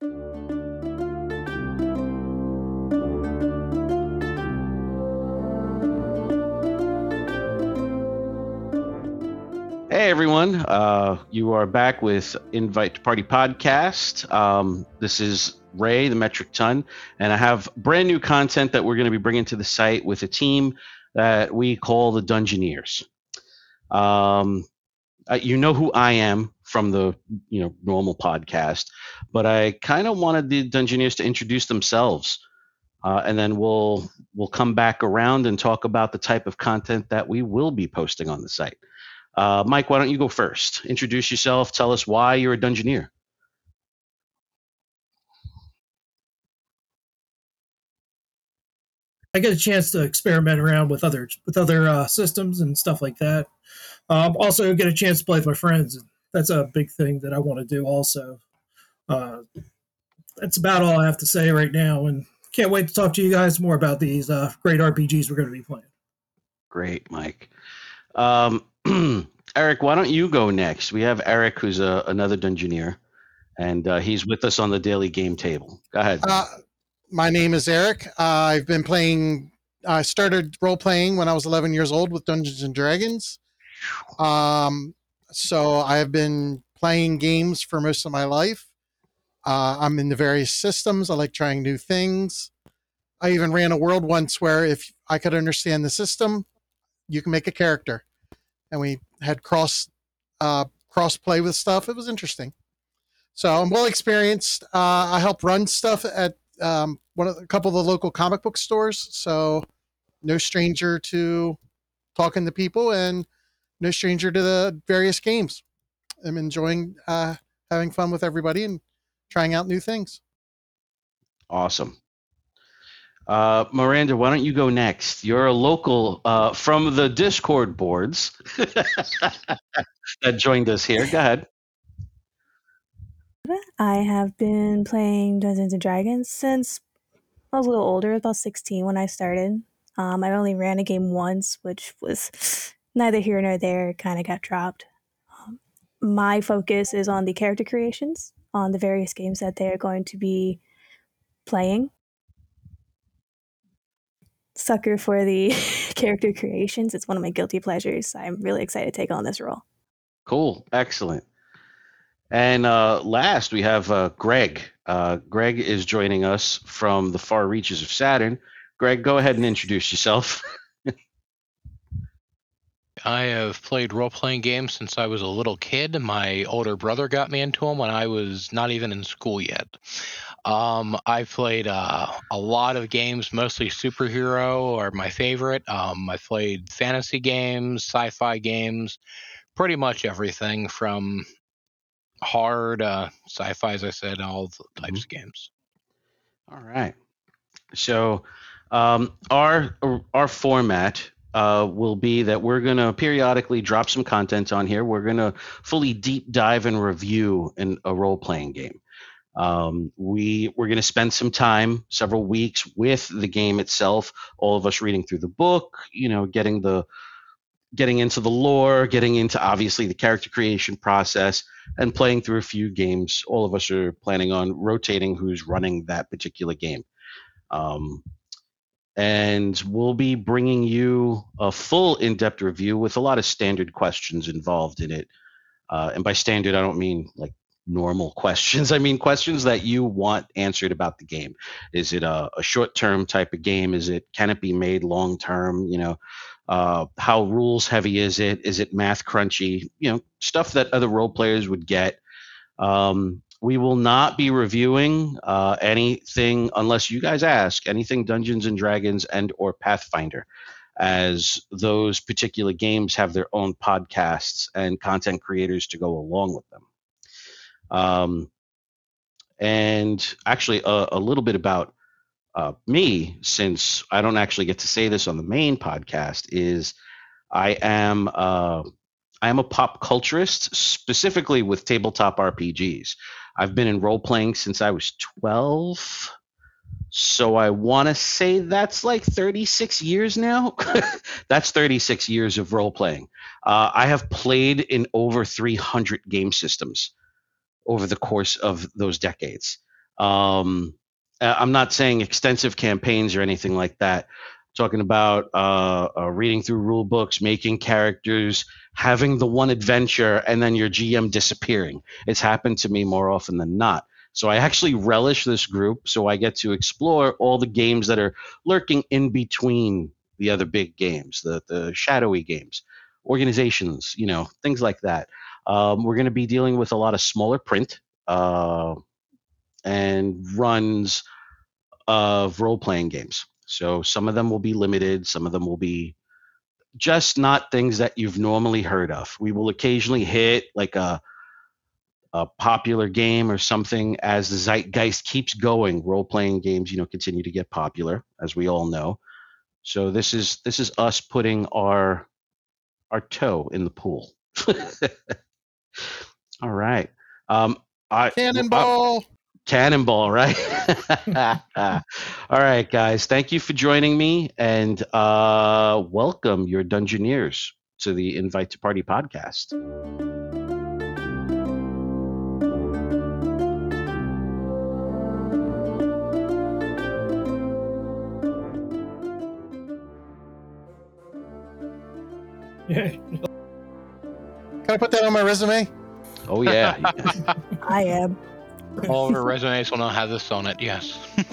Hey everyone, uh, you are back with Invite to Party podcast. Um, this is Ray, the Metric Ton, and I have brand new content that we're going to be bringing to the site with a team that we call the Dungeoneers. Um, uh, you know who I am from the you know normal podcast, but I kind of wanted the Dungeoneers to introduce themselves, uh, and then we'll we'll come back around and talk about the type of content that we will be posting on the site. Uh, Mike, why don't you go first? Introduce yourself. Tell us why you're a Dungeoneer. I get a chance to experiment around with other with other uh, systems and stuff like that. Um, also, get a chance to play with my friends. That's a big thing that I want to do. Also, uh, that's about all I have to say right now, and can't wait to talk to you guys more about these uh, great RPGs we're going to be playing. Great, Mike. Um, Eric, why don't you go next? We have Eric, who's a, another Dungeoneer, and uh, he's with us on the daily game table. Go ahead. Uh, my name is Eric. Uh, I've been playing. I started role playing when I was 11 years old with Dungeons and Dragons. Um, so I have been playing games for most of my life. Uh, I'm in the various systems. I like trying new things. I even ran a world once where if I could understand the system, you can make a character, and we had cross uh, cross play with stuff. It was interesting. So I'm well experienced. Uh, I help run stuff at um, one of the, a couple of the local comic book stores. So no stranger to talking to people and no stranger to the various games. I'm enjoying uh, having fun with everybody and trying out new things. Awesome. Uh, Miranda, why don't you go next? You're a local uh, from the Discord boards that joined us here. Go ahead. I have been playing Dungeons and Dragons since I was a little older, about 16 when I started. Um, I only ran a game once, which was neither here nor there, kind of got dropped. Um, my focus is on the character creations on the various games that they're going to be playing. Sucker for the character creations. It's one of my guilty pleasures. I'm really excited to take on this role. Cool. Excellent. And uh, last, we have uh, Greg. Uh, Greg is joining us from the far reaches of Saturn. Greg, go ahead and introduce yourself. I have played role playing games since I was a little kid. My older brother got me into them when I was not even in school yet. Um, I've played uh, a lot of games, mostly superhero are my favorite. Um, I've played fantasy games, sci fi games, pretty much everything from hard uh, sci-fi, as I said, all the types of games. All right. So um, our our format uh, will be that we're going to periodically drop some content on here. We're going to fully deep dive and review in a role playing game. Um, we we're going to spend some time, several weeks, with the game itself. All of us reading through the book, you know, getting the getting into the lore, getting into obviously the character creation process, and playing through a few games. All of us are planning on rotating who's running that particular game. Um, and we'll be bringing you a full in depth review with a lot of standard questions involved in it. Uh, and by standard, I don't mean like normal questions. I mean questions that you want answered about the game. Is it a, a short term type of game? Is it can it be made long term? You know, uh, how rules heavy is it? Is it math crunchy? You know, stuff that other role players would get. Um, we will not be reviewing uh, anything unless you guys ask anything Dungeons and Dragons and or Pathfinder, as those particular games have their own podcasts and content creators to go along with them. Um, and actually, a, a little bit about uh, me, since I don't actually get to say this on the main podcast, is I am uh, I am a pop culturist, specifically with tabletop RPGs. I've been in role playing since I was 12. So I want to say that's like 36 years now. that's 36 years of role playing. Uh, I have played in over 300 game systems over the course of those decades. Um, I'm not saying extensive campaigns or anything like that. Talking about uh, uh, reading through rule books, making characters, having the one adventure, and then your GM disappearing. It's happened to me more often than not. So I actually relish this group. So I get to explore all the games that are lurking in between the other big games, the the shadowy games, organizations, you know, things like that. Um, we're going to be dealing with a lot of smaller print uh, and runs of role playing games. So some of them will be limited, some of them will be just not things that you've normally heard of. We will occasionally hit like a a popular game or something as the zeitgeist keeps going. Role playing games, you know, continue to get popular, as we all know. So this is this is us putting our our toe in the pool. all right. Um, I, Cannonball. Cannonball, right? All right, guys. Thank you for joining me and uh, welcome your Dungeoneers to the Invite to Party podcast. Yeah. Can I put that on my resume? Oh, yeah. I am. All of our resumes will now have this on it. Yes.